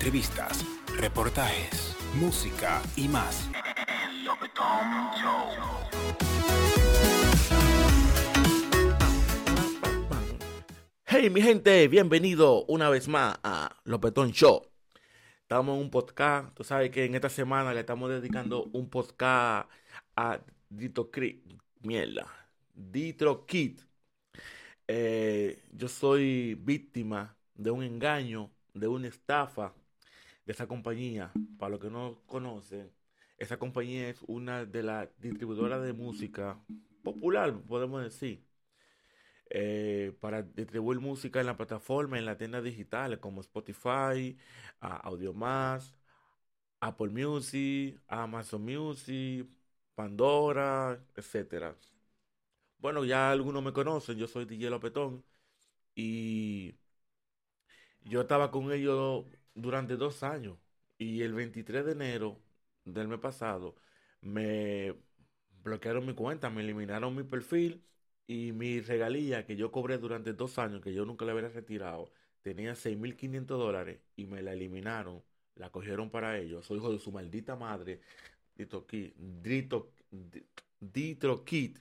entrevistas, reportajes, música y más. Hey mi gente, bienvenido una vez más a Lopetón Show. Estamos en un podcast, tú sabes que en esta semana le estamos dedicando un podcast a Dito Creek, mierda, Ditro Kid. Eh, yo soy víctima de un engaño, de una estafa de esa compañía. Para los que no conocen, esa compañía es una de las distribuidoras de música popular, podemos decir. Eh, para distribuir música en la plataforma, en las tiendas digitales como Spotify, Audiomass, Apple Music, Amazon Music, Pandora, etcétera. Bueno, ya algunos me conocen, yo soy DJ Lopetón y yo estaba con ellos durante dos años y el 23 de enero del mes pasado me bloquearon mi cuenta, me eliminaron mi perfil y mi regalía que yo cobré durante dos años, que yo nunca le había retirado, tenía 6.500 dólares y me la eliminaron, la cogieron para ellos. Soy hijo de su maldita madre, Dito Kit, Dito, Kit.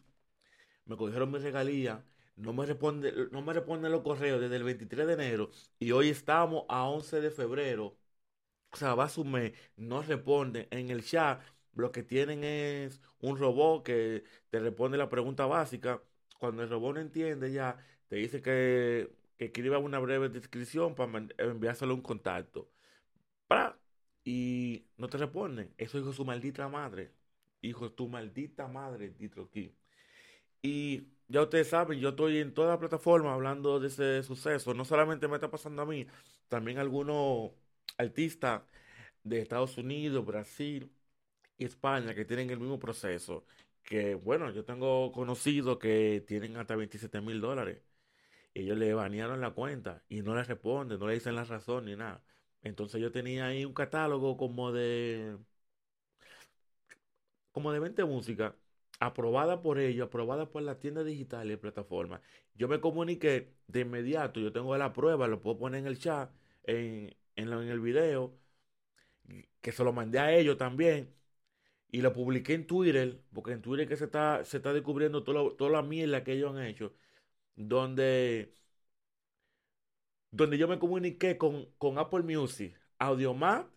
Me cogieron mi regalía, no me responde, no me responden los correos desde el 23 de enero y hoy estamos a 11 de febrero. O sea, va su mes, no responden. En el chat lo que tienen es un robot que te responde la pregunta básica cuando el robot no entiende ya, te dice que, que escriba una breve descripción para enviárselo un contacto. Y no te responden. Eso hijo de su maldita madre. Hijo tu maldita madre, Ditroquí. Y ya ustedes saben, yo estoy en toda la plataforma hablando de ese suceso. No solamente me está pasando a mí, también algunos artistas de Estados Unidos, Brasil y España que tienen el mismo proceso que, bueno, yo tengo conocidos que tienen hasta 27 mil dólares. Ellos le banearon la cuenta y no le responden, no le dicen la razón ni nada. Entonces yo tenía ahí un catálogo como de como de 20 músicas aprobada por ellos, aprobada por la tienda digital y plataforma. Yo me comuniqué de inmediato, yo tengo la prueba, lo puedo poner en el chat, en, en, el video, que se lo mandé a ellos también y lo publiqué en Twitter, porque en Twitter que se está, se está descubriendo toda, toda la mierda que ellos han hecho, donde, donde yo me comuniqué con, con Apple Music, Audiomat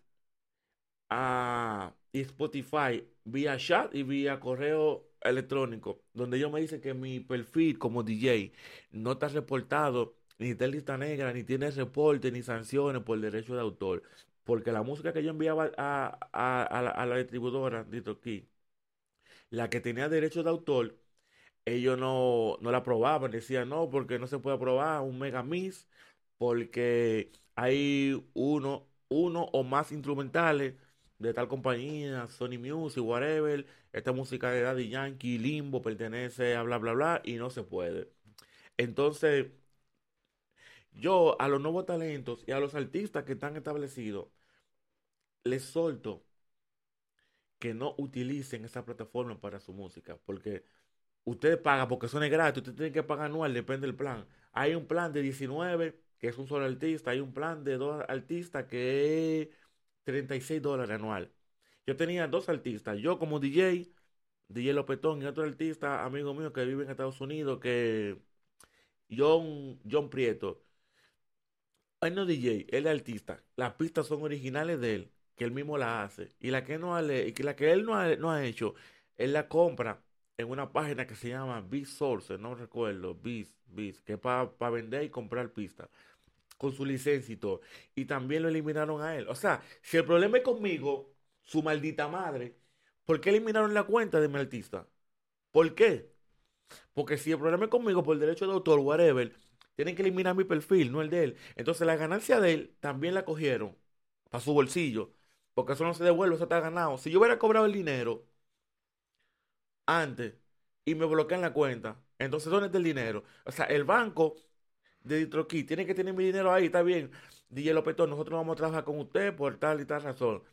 a, y Spotify vía chat y vía correo electrónico, donde ellos me dicen que mi perfil como DJ no está reportado, ni está en lista negra, ni tiene reporte, ni sanciones por derecho de autor. Porque la música que yo enviaba a, la, distribuidora, aquí, la que tenía derecho de autor, ellos no, no la aprobaban. Decían, no, porque no se puede aprobar un megamix, porque hay uno, uno o más instrumentales de tal compañía, Sony Music, whatever. Esta música de Daddy Yankee, Limbo, pertenece a bla, bla, bla, y no se puede. Entonces, yo a los nuevos talentos y a los artistas que están establecidos, les solto que no utilicen esa plataforma para su música, porque ustedes pagan porque son gratis, ustedes tienen que pagar anual, depende del plan. Hay un plan de 19 que es un solo artista, hay un plan de dos artistas que 36 dólares anual. Yo tenía dos artistas, yo como DJ, DJ Lopetón y otro artista, amigo mío que vive en Estados Unidos, que John, John Prieto. Él no DJ, él es artista. Las pistas son originales de él, que él mismo la hace. Y la que, no ha, la que él no ha, no ha hecho, él la compra en una página que se llama Beat Source, no recuerdo, Beat, Beat, que es para vender y comprar pistas con su licencia y todo. Y también lo eliminaron a él. O sea, si el problema es conmigo, su maldita madre, ¿por qué eliminaron la cuenta de mi artista? ¿Por qué? Porque si el problema es conmigo por derecho de autor, whatever, tienen que eliminar mi perfil, no el de él. Entonces la ganancia de él también la cogieron para su bolsillo. Porque eso no se devuelve, eso está ganado. Si yo hubiera cobrado el dinero antes y me bloquean la cuenta, entonces ¿dónde está el dinero? O sea, el banco de Ditroquí tiene que tener mi dinero ahí, está bien. DJ Lopetón, nosotros vamos a trabajar con usted por tal y tal razón.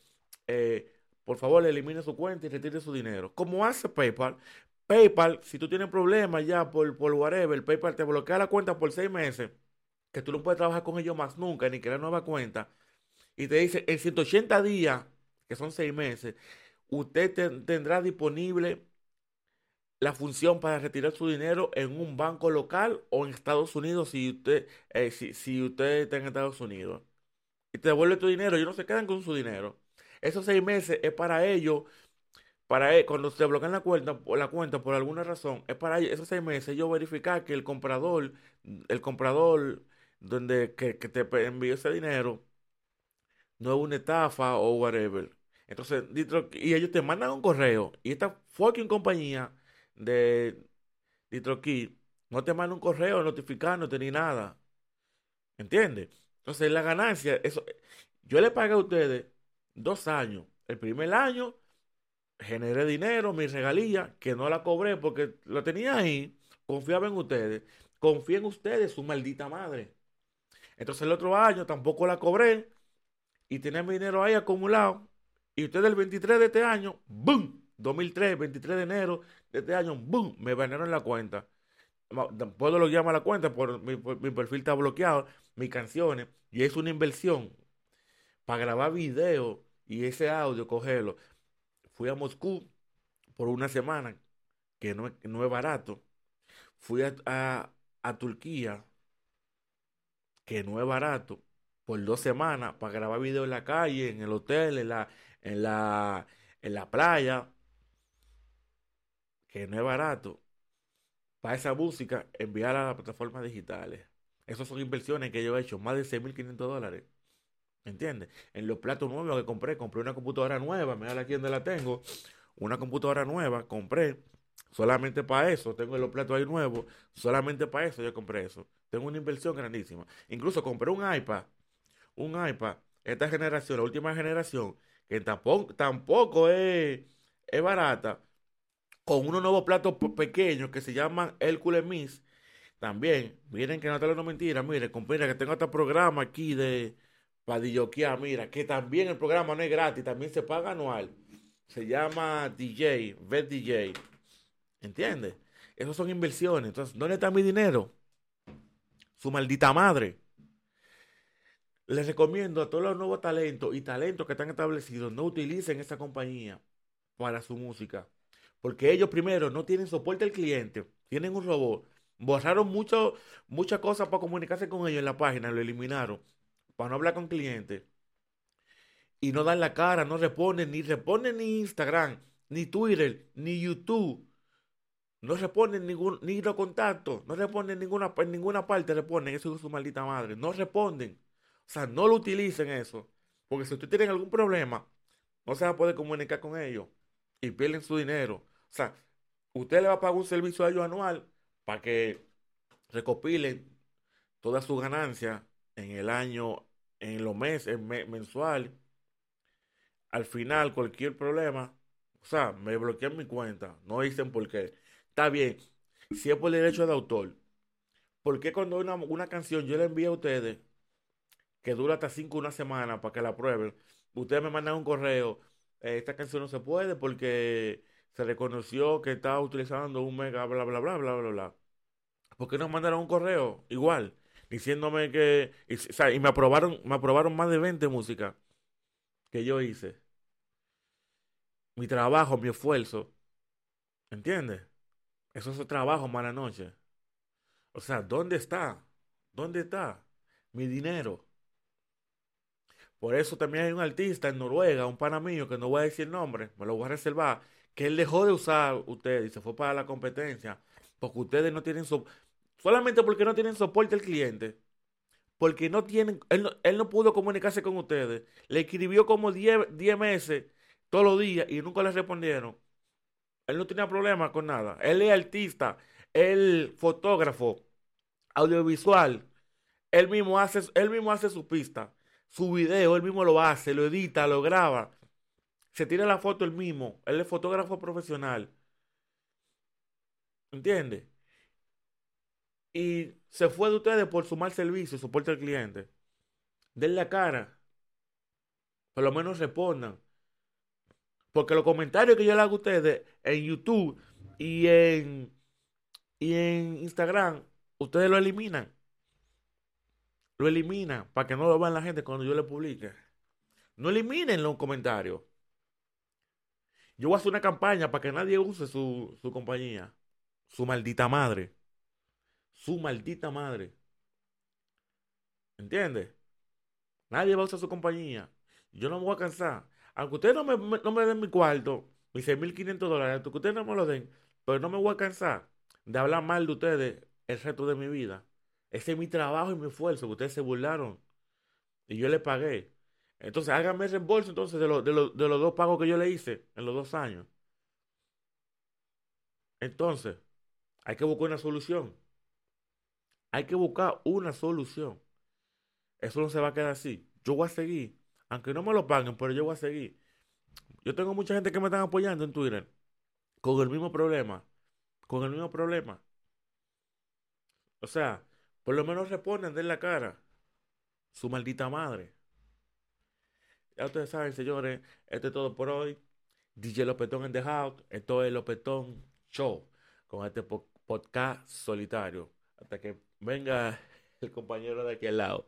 Eh, por favor, elimine su cuenta y retire su dinero. Como hace PayPal, PayPal, si tú tienes problemas ya por, por whatever, PayPal te bloquea la cuenta por seis meses, que tú no puedes trabajar con ellos más nunca, ni crear nueva cuenta, y te dice, en 180 días, que son seis meses, usted tendrá disponible la función para retirar su dinero en un banco local o en Estados Unidos si usted, eh, si, si usted está en Estados Unidos. Y te devuelve tu dinero, ellos no se quedan con su dinero. Esos seis meses es para ellos, para ellos, cuando se bloquean la cuenta, la cuenta por alguna razón, es para ellos, esos seis meses ellos verificar que el comprador, el comprador donde que, que te envió ese dinero, no es una estafa o whatever. Entonces, y ellos te mandan un correo y esta fucking compañía de DistroKey no te manda un correo notificándote ni nada. ¿Entiendes? Entonces, la ganancia, eso, yo le pagué a ustedes dos años. El primer año generé dinero, mi regalía, que no la cobré porque lo tenía ahí, confiaba en ustedes, confía en ustedes, su maldita madre. Entonces el otro año tampoco la cobré y tenía mi dinero ahí acumulado. Y ustedes el 23 de este año, ¡boom! 2003, 23 de enero de este año, ¡boom! Me banearon la cuenta. Puedo lo llamar a la cuenta, por mi, mi, perfil está bloqueado, mis canciones, y es una inversión para grabar video y ese audio, cogerlo. Fui a Moscú por una semana, que no, no es barato. Fui a, a Turquía, que no es barato, por dos semanas para grabar video en la calle, en el hotel, en la, en la, en la playa, que no es barato. Para esa música, enviar a las plataformas digitales. Esas son inversiones que yo he hecho, más de 6.500 dólares. ¿Entiendes? En los platos nuevos que compré, compré una computadora nueva, mira aquí donde la tengo, una computadora nueva, compré solamente para eso, tengo los platos ahí nuevos, solamente para eso yo compré eso. Tengo una inversión grandísima. Incluso compré un iPad, un iPad, esta generación, la última generación, que tampoco, tampoco es, es barata, con unos nuevos platos pequeños que se llaman Hércules Miss. También, miren que no lo no mentira, mire, mira que tengo este programa aquí de Padilloquia, mira, que también el programa no es gratis, también se paga anual. Se llama DJ, Vet DJ. ¿Entiendes? Esas son inversiones. Entonces, ¿dónde está mi dinero? Su maldita madre. Les recomiendo a todos los nuevos talentos y talentos que están establecidos, no utilicen esa compañía para su música. Porque ellos primero no tienen soporte al cliente, tienen un robot. Borraron muchas cosas para comunicarse con ellos en la página, lo eliminaron para no hablar con clientes. Y no dan la cara, no responden, ni responden ni Instagram, ni Twitter, ni YouTube. No responden ningún, ni los contactos, no responden ninguna, en ninguna parte, responden, eso es su maldita madre. No responden. O sea, no lo utilicen eso. Porque si ustedes tienen algún problema, no se va a poder comunicar con ellos y pierden su dinero. O sea, usted le va a pagar un servicio a ellos anual para que recopilen todas sus ganancias en el año, en los meses, mensual. Al final, cualquier problema, o sea, me bloquean mi cuenta. No dicen por qué. Está bien, si es por derecho de autor, ¿por qué cuando una, una canción yo le envío a ustedes, que dura hasta cinco una semana para que la prueben, ustedes me mandan un correo, eh, esta canción no se puede porque se reconoció que estaba utilizando un mega, bla, bla, bla, bla, bla, bla. ¿Por qué no mandaron un correo? Igual, diciéndome que, y, y me aprobaron, me aprobaron más de 20 músicas que yo hice. Mi trabajo, mi esfuerzo. ¿Entiendes? Eso es trabajo, mala noche. O sea, ¿dónde está? ¿Dónde está mi dinero? Por eso también hay un artista en Noruega, un pana mío, que no voy a decir el nombre, me lo voy a reservar, que él dejó de usar ustedes y se fue para la competencia, porque ustedes no tienen solamente porque no tienen soporte al cliente, porque no tienen, él no, él no pudo comunicarse con ustedes, le escribió como 10 meses todos los días y nunca le respondieron. Él no tenía problema con nada. Él es artista, él fotógrafo, audiovisual. Él mismo hace, él mismo hace su pista, su video, él mismo lo hace, lo edita, lo graba. Se tira la foto él mismo. Él es fotógrafo profesional. ¿Entiende? Y se fue de ustedes por su mal servicio, soporte al cliente. Denle la cara. Por lo menos respondan. Porque los comentarios que yo le hago a ustedes en YouTube y en, y en Instagram, ustedes lo eliminan. Lo eliminan para que no lo vean la gente cuando yo le publique. No eliminen los comentarios. Yo voy a hacer una campaña para que nadie use su, su compañía. Su maldita madre. Su maldita madre. ¿Entiendes? Nadie va a usar su compañía. Yo no me voy a cansar. Aunque ustedes no me, no me den mi cuarto, mis 6.500 dólares, aunque ustedes no me lo den, pero no me voy a cansar de hablar mal de ustedes el resto de mi vida. Ese es mi trabajo y mi esfuerzo, que ustedes se burlaron. Y yo les pagué. Entonces, háganme el reembolso entonces de, de, de los dos pagos que yo le hice en los dos años. Entonces, hay que buscar una solución. Hay que buscar una solución. Eso no se va a quedar así. Yo voy a seguir. Aunque no me lo paguen, pero yo voy a seguir. Yo tengo mucha gente que me están apoyando en Twitter. Con el mismo problema. Con el mismo problema. O sea, por lo menos responden de la cara. Su maldita madre. Ya ustedes saben, señores, esto es todo por hoy. DJ Lopetón en The House. Esto es Lopetón Show. Con este podcast solitario. Hasta que venga el compañero de aquel lado.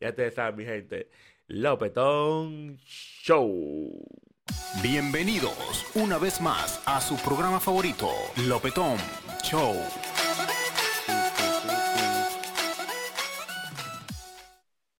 Ya ustedes saben, mi gente. Lopetón Show. Bienvenidos una vez más a su programa favorito, Lopetón Show.